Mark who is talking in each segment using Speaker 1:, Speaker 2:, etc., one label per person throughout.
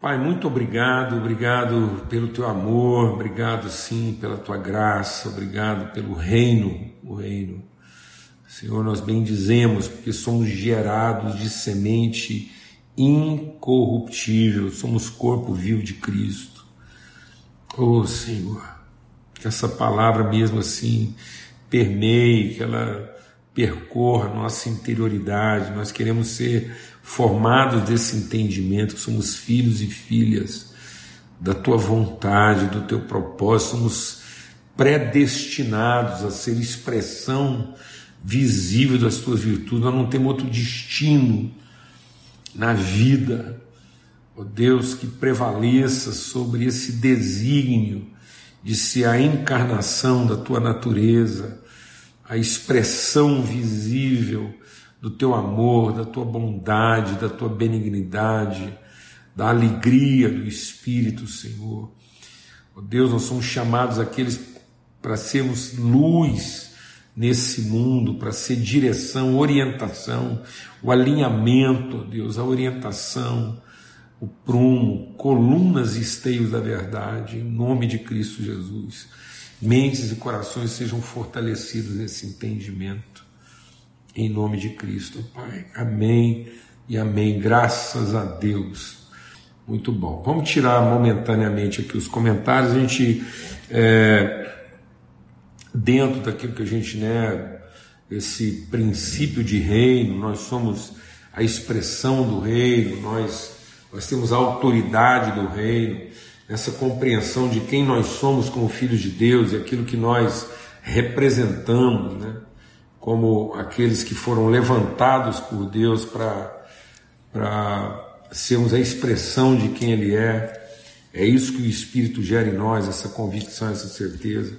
Speaker 1: Pai, muito obrigado, obrigado pelo teu amor, obrigado sim pela tua graça, obrigado pelo reino, o reino. Senhor, nós bendizemos porque somos gerados de semente incorruptível, somos corpo vivo de Cristo. Oh Senhor, que essa palavra mesmo assim permeie, que ela percorra nossa interioridade, nós queremos ser formados desse entendimento que somos filhos e filhas da tua vontade, do teu propósito, somos predestinados a ser expressão visível das tuas virtudes, nós não temos outro destino na vida, ó oh Deus, que prevaleça sobre esse desígnio de ser a encarnação da tua natureza, a expressão visível do teu amor, da tua bondade, da tua benignidade, da alegria do Espírito, Senhor. Oh Deus, nós somos chamados aqueles para sermos luz nesse mundo, para ser direção, orientação, o alinhamento, oh Deus, a orientação, o prumo, colunas e esteios da verdade, em nome de Cristo Jesus. Mentes e corações sejam fortalecidos nesse entendimento em nome de Cristo, Pai. Amém e amém. Graças a Deus. Muito bom. Vamos tirar momentaneamente aqui os comentários. A gente, é, dentro daquilo que a gente, né, esse princípio de reino, nós somos a expressão do reino, nós, nós temos a autoridade do reino, essa compreensão de quem nós somos como filhos de Deus e aquilo que nós representamos, né? Como aqueles que foram levantados por Deus para sermos a expressão de quem Ele é. É isso que o Espírito gera em nós, essa convicção, essa certeza.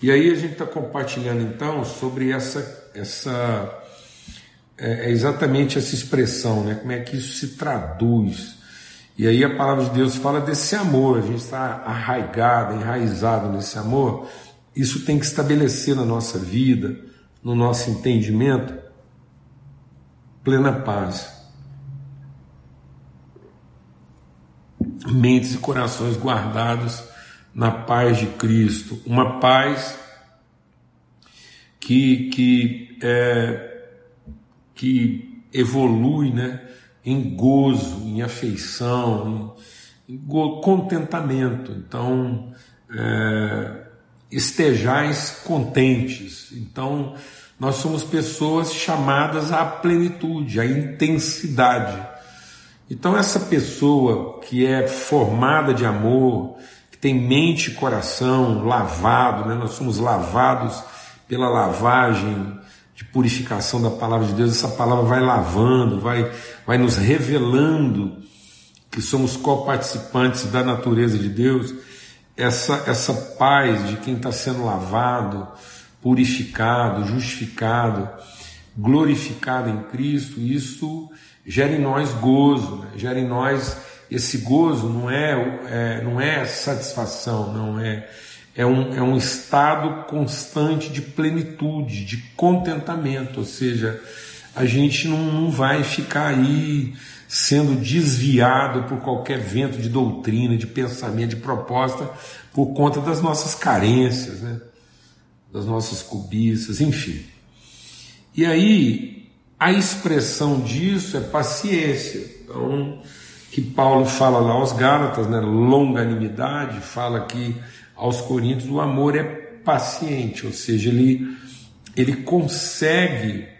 Speaker 1: E aí a gente está compartilhando então sobre essa, essa é, é exatamente essa expressão, né? Como é que isso se traduz? E aí a palavra de Deus fala desse amor, a gente está arraigado, enraizado nesse amor. Isso tem que estabelecer na nossa vida no nosso entendimento, plena paz. Mentes e corações guardados na paz de Cristo, uma paz que, que, é, que evolui né, em gozo, em afeição, em, em contentamento. Então, é, estejais contentes. Então, nós somos pessoas chamadas à plenitude, à intensidade. Então, essa pessoa que é formada de amor, que tem mente e coração lavado, né? nós somos lavados pela lavagem de purificação da palavra de Deus, essa palavra vai lavando, vai, vai nos revelando que somos co-participantes da natureza de Deus, essa, essa paz de quem está sendo lavado, purificado, justificado, glorificado em Cristo, isso gera em nós gozo, né? gera em nós esse gozo não é, é, não é satisfação, não é é um, é um estado constante de plenitude, de contentamento, ou seja, a gente não, não vai ficar aí sendo desviado por qualquer vento de doutrina, de pensamento, de proposta, por conta das nossas carências, né? das nossas cobiças, enfim. E aí, a expressão disso é paciência. Então, que Paulo fala lá aos Gálatas, né, longanimidade, fala aqui aos Coríntios, o amor é paciente, ou seja, ele, ele consegue.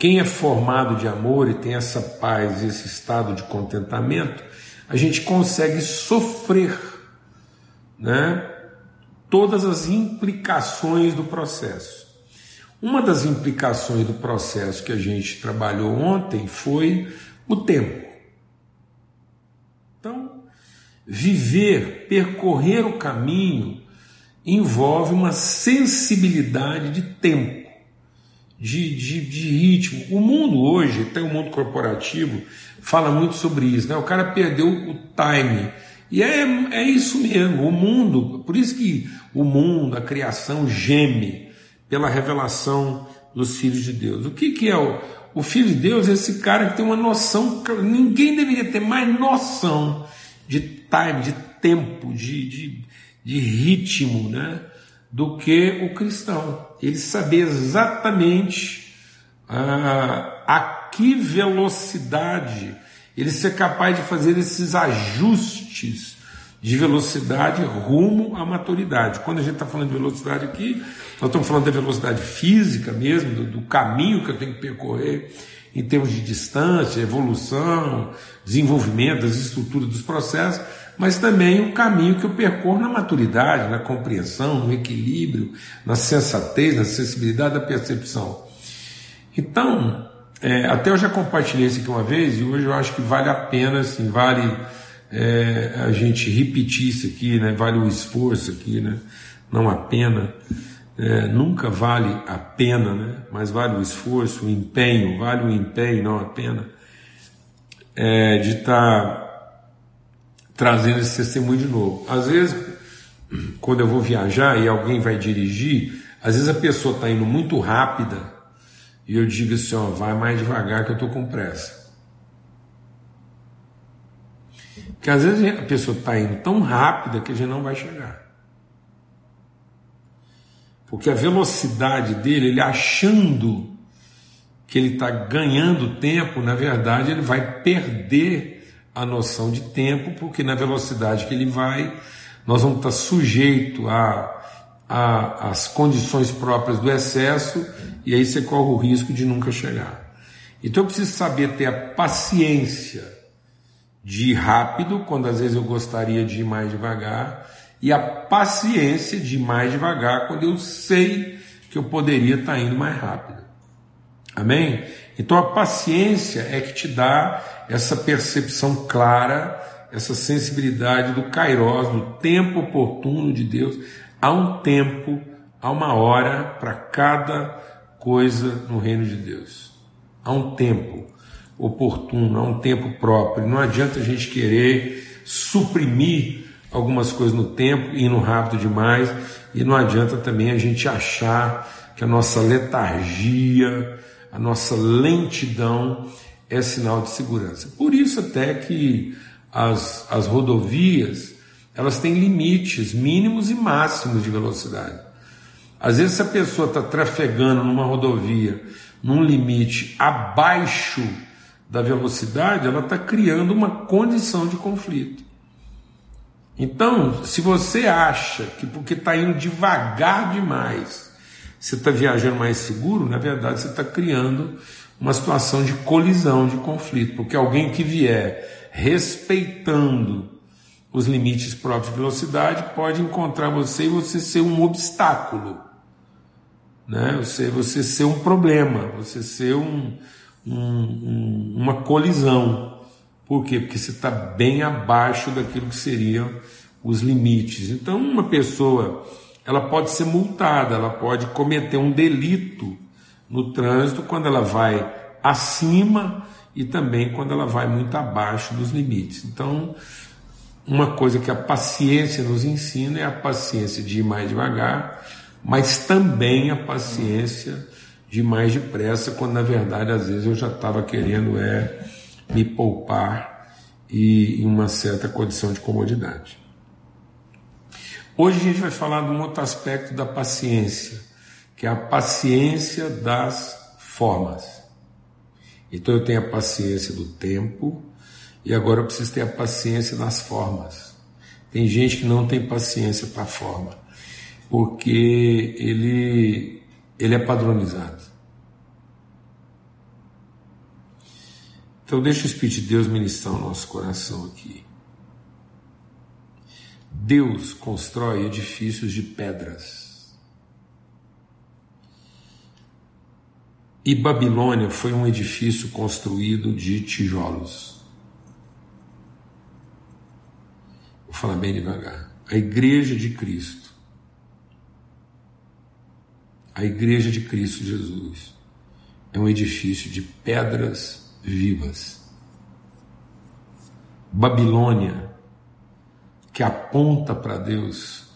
Speaker 1: Quem é formado de amor e tem essa paz, esse estado de contentamento, a gente consegue sofrer, né? todas as implicações do processo. Uma das implicações do processo que a gente trabalhou ontem foi o tempo. Então, viver, percorrer o caminho envolve uma sensibilidade de tempo, de, de, de ritmo. O mundo hoje, até o mundo corporativo, fala muito sobre isso. Né? O cara perdeu o time e é, é isso mesmo, o mundo, por isso que o mundo, a criação geme pela revelação dos filhos de Deus. O que, que é o, o Filho de Deus é esse cara que tem uma noção, ninguém deveria ter mais noção de time, de tempo, de, de, de ritmo, né? Do que o cristão. Ele saber exatamente ah, a que velocidade ele ser capaz de fazer esses ajustes de velocidade rumo à maturidade. Quando a gente está falando de velocidade aqui, nós estamos falando da velocidade física mesmo, do, do caminho que eu tenho que percorrer em termos de distância, evolução, desenvolvimento das estruturas dos processos, mas também o caminho que eu percorro na maturidade, na compreensão, no equilíbrio, na sensatez, na sensibilidade da percepção. Então, é, até eu já compartilhei isso aqui uma vez e hoje eu acho que vale a pena, assim, vale é, a gente repetir isso aqui, né? Vale o esforço aqui, né? Não a pena. É, nunca vale a pena, né? Mas vale o esforço, o empenho, vale o empenho, não a pena, é, de estar tá trazendo esse testemunho de novo. Às vezes, quando eu vou viajar e alguém vai dirigir, às vezes a pessoa está indo muito rápida e eu digo assim: ó, vai mais devagar que eu estou com pressa. Porque às vezes a pessoa está indo tão rápida que a gente não vai chegar. Porque a velocidade dele, ele achando que ele está ganhando tempo, na verdade ele vai perder a noção de tempo, porque na velocidade que ele vai, nós vamos estar sujeito a, a, as condições próprias do excesso e aí você corre o risco de nunca chegar. Então eu preciso saber ter a paciência de ir rápido, quando às vezes eu gostaria de ir mais devagar, e a paciência de ir mais devagar, quando eu sei que eu poderia estar indo mais rápido. Amém? Então a paciência é que te dá essa percepção clara, essa sensibilidade do kairos, do tempo oportuno de Deus. Há um tempo, há uma hora para cada coisa no reino de Deus. Há um tempo oportuno, a um tempo próprio. Não adianta a gente querer suprimir algumas coisas no tempo, indo rápido demais, e não adianta também a gente achar que a nossa letargia, a nossa lentidão é sinal de segurança. Por isso até que as, as rodovias elas têm limites mínimos e máximos de velocidade. Às vezes se a pessoa está trafegando numa rodovia num limite abaixo da velocidade, ela está criando uma condição de conflito. Então, se você acha que porque está indo devagar demais, você está viajando mais seguro, na verdade você está criando uma situação de colisão, de conflito, porque alguém que vier respeitando os limites próprios de velocidade pode encontrar você e você ser um obstáculo, né? Você, você ser um problema, você ser um, um, um, uma colisão. Por quê? Porque você está bem abaixo daquilo que seriam os limites. Então, uma pessoa ela pode ser multada, ela pode cometer um delito no trânsito quando ela vai acima e também quando ela vai muito abaixo dos limites. Então, uma coisa que a paciência nos ensina é a paciência de ir mais devagar, mas também a paciência de mais depressa, quando na verdade às vezes eu já estava querendo é me poupar e em uma certa condição de comodidade. Hoje a gente vai falar de um outro aspecto da paciência, que é a paciência das formas. Então eu tenho a paciência do tempo e agora eu preciso ter a paciência das formas. Tem gente que não tem paciência para a forma, porque ele ele é padronizado. Então deixa o Espírito de Deus ministrar o nosso coração aqui. Deus constrói edifícios de pedras. E Babilônia foi um edifício construído de tijolos. Vou falar bem devagar. A igreja de Cristo a Igreja de Cristo Jesus é um edifício de pedras vivas. Babilônia, que aponta para Deus.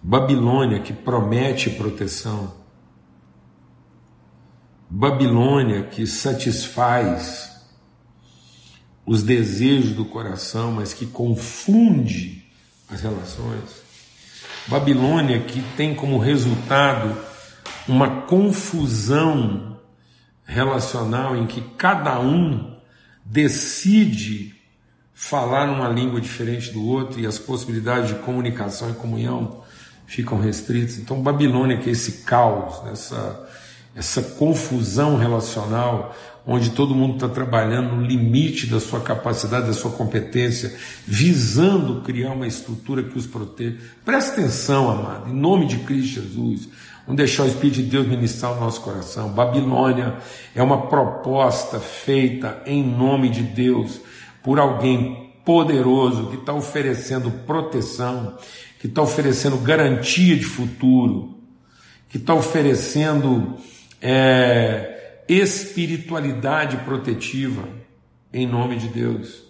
Speaker 1: Babilônia, que promete proteção. Babilônia que satisfaz os desejos do coração, mas que confunde as relações. Babilônia que tem como resultado uma confusão relacional em que cada um decide falar numa língua diferente do outro e as possibilidades de comunicação e comunhão ficam restritas. Então, Babilônia, que é esse caos, essa, essa confusão relacional, onde todo mundo está trabalhando no limite da sua capacidade, da sua competência, visando criar uma estrutura que os proteja. Presta atenção, amado, em nome de Cristo Jesus. Vamos deixar o Espírito de Deus ministrar o nosso coração. Babilônia é uma proposta feita em nome de Deus por alguém poderoso que está oferecendo proteção, que está oferecendo garantia de futuro, que está oferecendo é, espiritualidade protetiva em nome de Deus,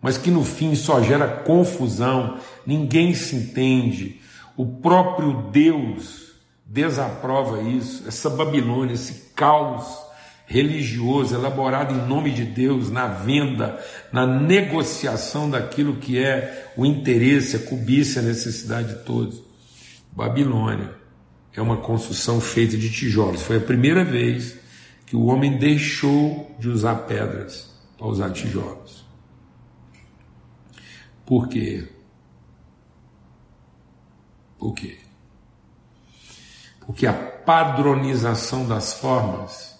Speaker 1: mas que no fim só gera confusão, ninguém se entende, o próprio Deus desaprova isso, essa Babilônia, esse caos religioso elaborado em nome de Deus na venda, na negociação daquilo que é o interesse, a cobiça, a necessidade de todos. Babilônia é uma construção feita de tijolos. Foi a primeira vez que o homem deixou de usar pedras para usar tijolos. Por quê? Por quê? Porque a padronização das formas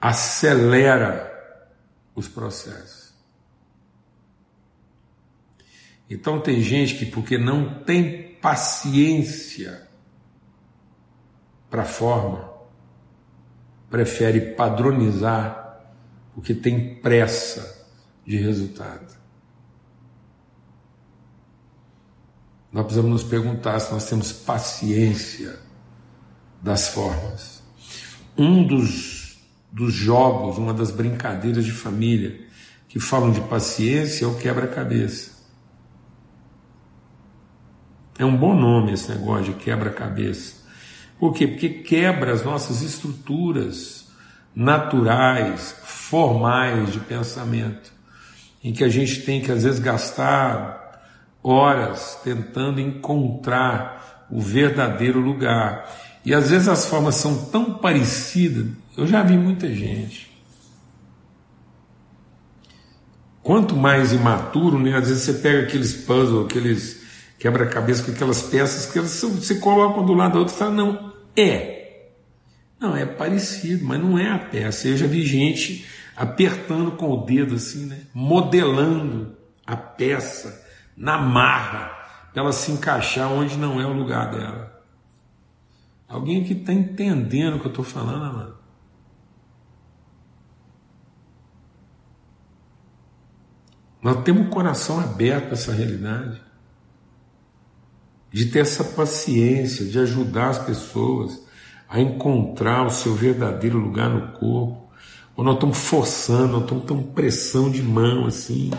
Speaker 1: acelera os processos. Então tem gente que porque não tem paciência para a forma, prefere padronizar porque tem pressa de resultado. Nós precisamos nos perguntar se nós temos paciência das formas. Um dos, dos jogos, uma das brincadeiras de família que falam de paciência é o quebra-cabeça. É um bom nome esse negócio de quebra-cabeça. Por quê? Porque quebra as nossas estruturas naturais, formais de pensamento, em que a gente tem que às vezes gastar horas tentando encontrar o verdadeiro lugar. E às vezes as formas são tão parecidas, eu já vi muita gente. Quanto mais imaturo, né? às vezes você pega aqueles puzzles, aqueles quebra-cabeça com aquelas peças que elas, você coloca um do lado da outra e fala, não, é. Não, é parecido, mas não é a peça. Eu já vi gente apertando com o dedo assim, né? modelando a peça na marra, para ela se encaixar onde não é o lugar dela. Alguém que está entendendo o que eu estou falando, amado? Nós temos o coração aberto a essa realidade, de ter essa paciência, de ajudar as pessoas a encontrar o seu verdadeiro lugar no corpo. Ou nós estamos forçando, nós estamos tão pressão de mão assim,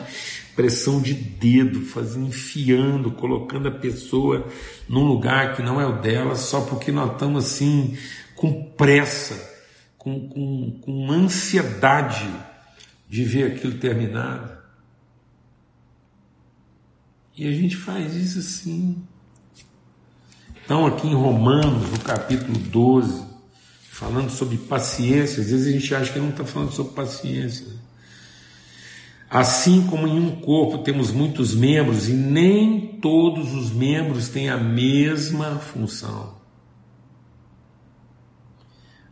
Speaker 1: pressão de dedo, fazendo, enfiando, colocando a pessoa num lugar que não é o dela, só porque nós estamos assim, com pressa, com, com, com ansiedade de ver aquilo terminado. E a gente faz isso assim. Então, aqui em Romanos, no capítulo 12, falando sobre paciência, às vezes a gente acha que não está falando sobre paciência. Assim como em um corpo temos muitos membros e nem todos os membros têm a mesma função.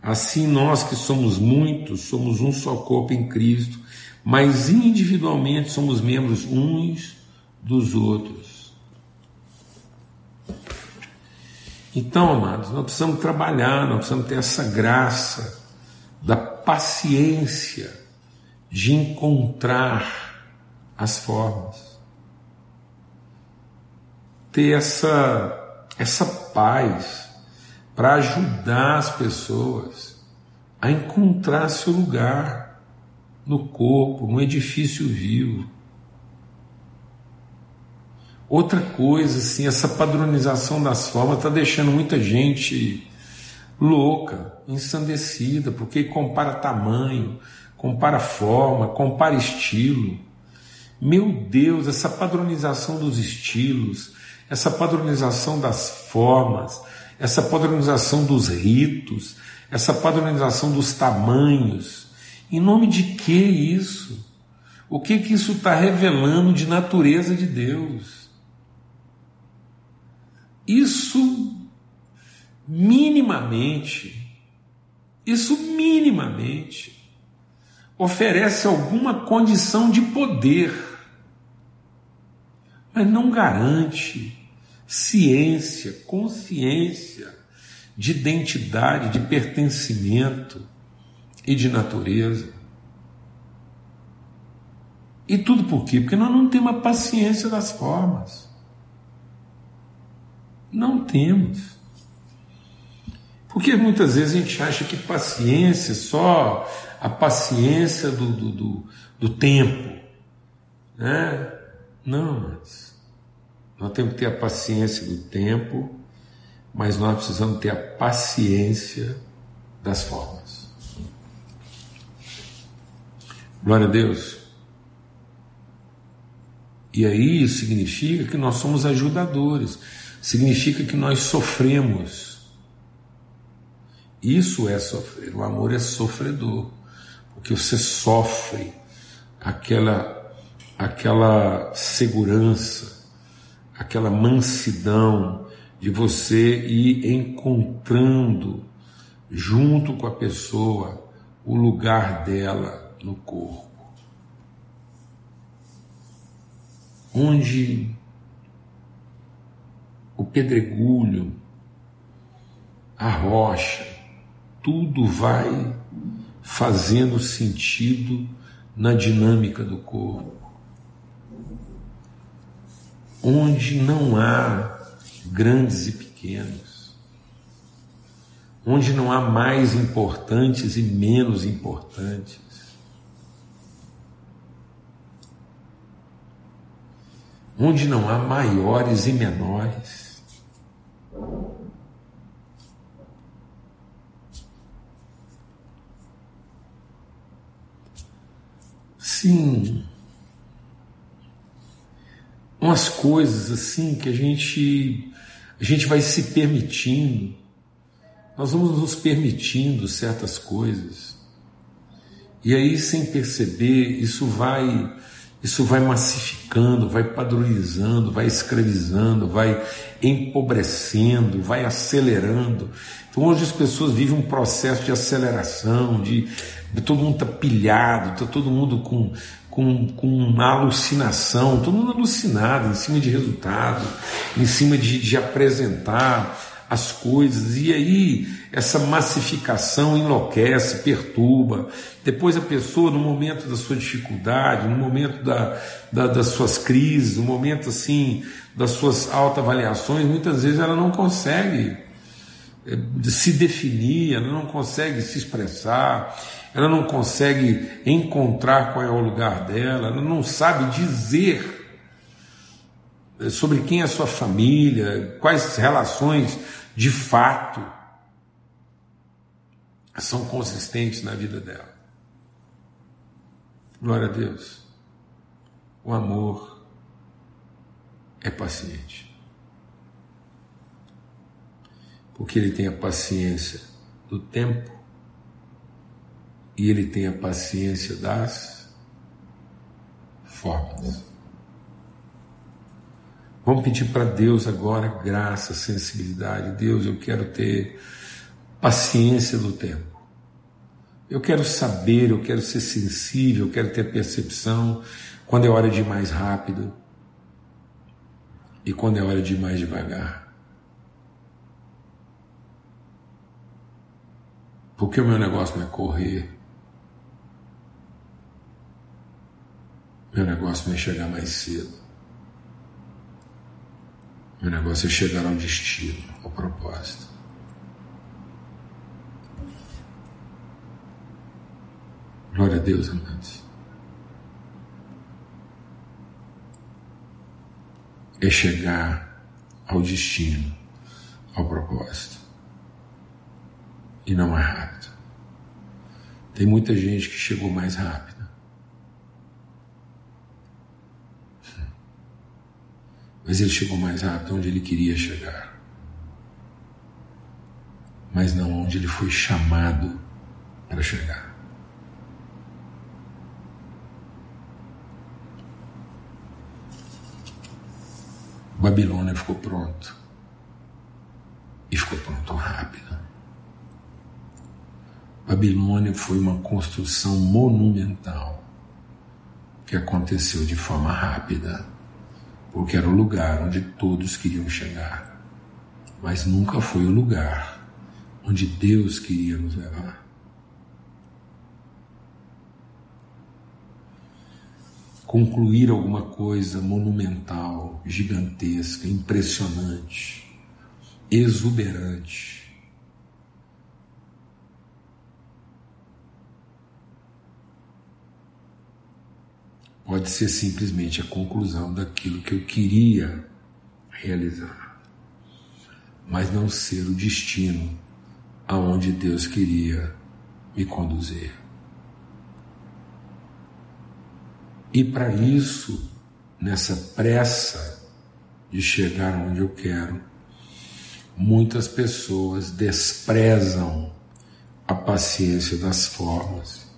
Speaker 1: Assim, nós que somos muitos, somos um só corpo em Cristo, mas individualmente somos membros uns dos outros. Então, amados, nós precisamos trabalhar, nós precisamos ter essa graça da paciência de encontrar as formas, ter essa, essa paz para ajudar as pessoas a encontrar seu lugar no corpo, no edifício vivo. Outra coisa, assim, essa padronização das formas está deixando muita gente louca, ensandecida, porque compara tamanho, compara forma, compara estilo. Meu Deus, essa padronização dos estilos, essa padronização das formas, essa padronização dos ritos, essa padronização dos tamanhos. Em nome de que isso? O que que isso está revelando de natureza de Deus? Isso minimamente, isso minimamente oferece alguma condição de poder, mas não garante ciência, consciência de identidade, de pertencimento e de natureza. E tudo por quê? Porque nós não temos a paciência das formas. Não temos. Porque muitas vezes a gente acha que paciência é só a paciência do, do, do, do tempo. Né? Não, mas nós temos que ter a paciência do tempo, mas nós precisamos ter a paciência das formas. Glória a Deus. E aí isso significa que nós somos ajudadores, significa que nós sofremos. Isso é sofrer, o amor é sofredor, porque você sofre aquela, aquela segurança, aquela mansidão de você ir encontrando junto com a pessoa o lugar dela no corpo. onde o pedregulho, a rocha, tudo vai fazendo sentido na dinâmica do corpo. Onde não há grandes e pequenos, onde não há mais importantes e menos importantes, onde não há maiores e menores. Sim, umas coisas assim que a gente a gente vai se permitindo, nós vamos nos permitindo certas coisas. E aí, sem perceber, isso vai isso vai massificando, vai padronizando, vai escravizando, vai empobrecendo, vai acelerando. Então hoje as pessoas vivem um processo de aceleração, de, todo mundo está pilhado, está todo mundo com, com, com uma alucinação, todo mundo alucinado em cima de resultado, em cima de, de apresentar as coisas, e aí essa massificação enlouquece, perturba. Depois a pessoa, no momento da sua dificuldade, no momento da, da, das suas crises, no momento assim das suas autoavaliações, muitas vezes ela não consegue eh, se definir, ela não consegue se expressar, ela não consegue encontrar qual é o lugar dela, ela não sabe dizer eh, sobre quem é a sua família, quais relações de fato são consistentes na vida dela. Glória a Deus. O amor é paciente. Porque ele tem a paciência do tempo e ele tem a paciência das formas. Vamos pedir para Deus agora graça, sensibilidade. Deus, eu quero ter paciência do tempo. Eu quero saber, eu quero ser sensível, eu quero ter percepção quando é hora de ir mais rápido e quando é hora de ir mais devagar. Porque o meu negócio não é correr. Meu negócio não é chegar mais cedo. Meu negócio é chegar ao destino, ao propósito. Glória a Deus, amados. É chegar ao destino, ao propósito. e não mais rápido. Tem muita gente que chegou mais rápido. Mas ele chegou mais rápido onde ele queria chegar. Mas não onde ele foi chamado para chegar. Babilônia ficou pronto. E ficou pronto rápido. Babilônia foi uma construção monumental que aconteceu de forma rápida porque era o lugar onde todos queriam chegar, mas nunca foi o lugar onde Deus queria nos levar. Concluir alguma coisa monumental, gigantesca, impressionante, exuberante, pode ser simplesmente a conclusão daquilo que eu queria realizar, mas não ser o destino aonde Deus queria me conduzir. E para isso, nessa pressa de chegar onde eu quero, muitas pessoas desprezam a paciência das formas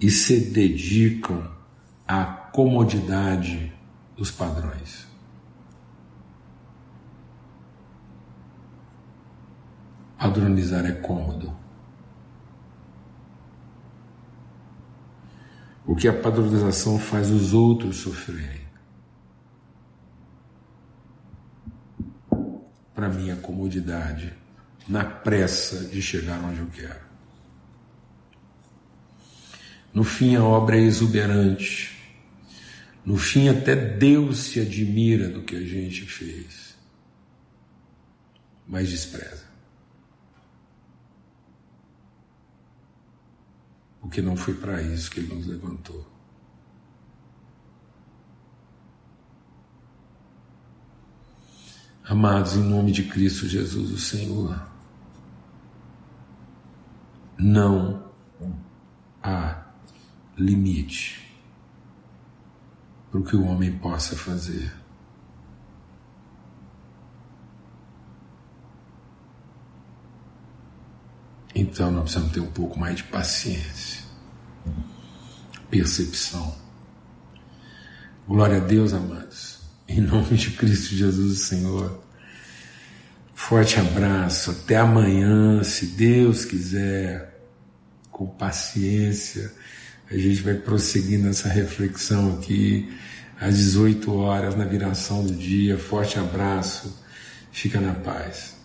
Speaker 1: e se dedicam a comodidade dos padrões. Padronizar é cômodo. O que a padronização faz os outros sofrerem. Para minha comodidade, na pressa de chegar onde eu quero. No fim, a obra é exuberante, no fim, até Deus se admira do que a gente fez, mas despreza. Porque não foi para isso que Ele nos levantou. Amados, em nome de Cristo Jesus, o Senhor, não há limite para o que o homem possa fazer. Então nós precisamos ter um pouco mais de paciência, percepção. Glória a Deus, amados. Em nome de Cristo Jesus, Senhor. Forte abraço. Até amanhã, se Deus quiser. Com paciência a gente vai prosseguir nessa reflexão aqui às 18 horas na viração do dia. Forte abraço, fica na paz.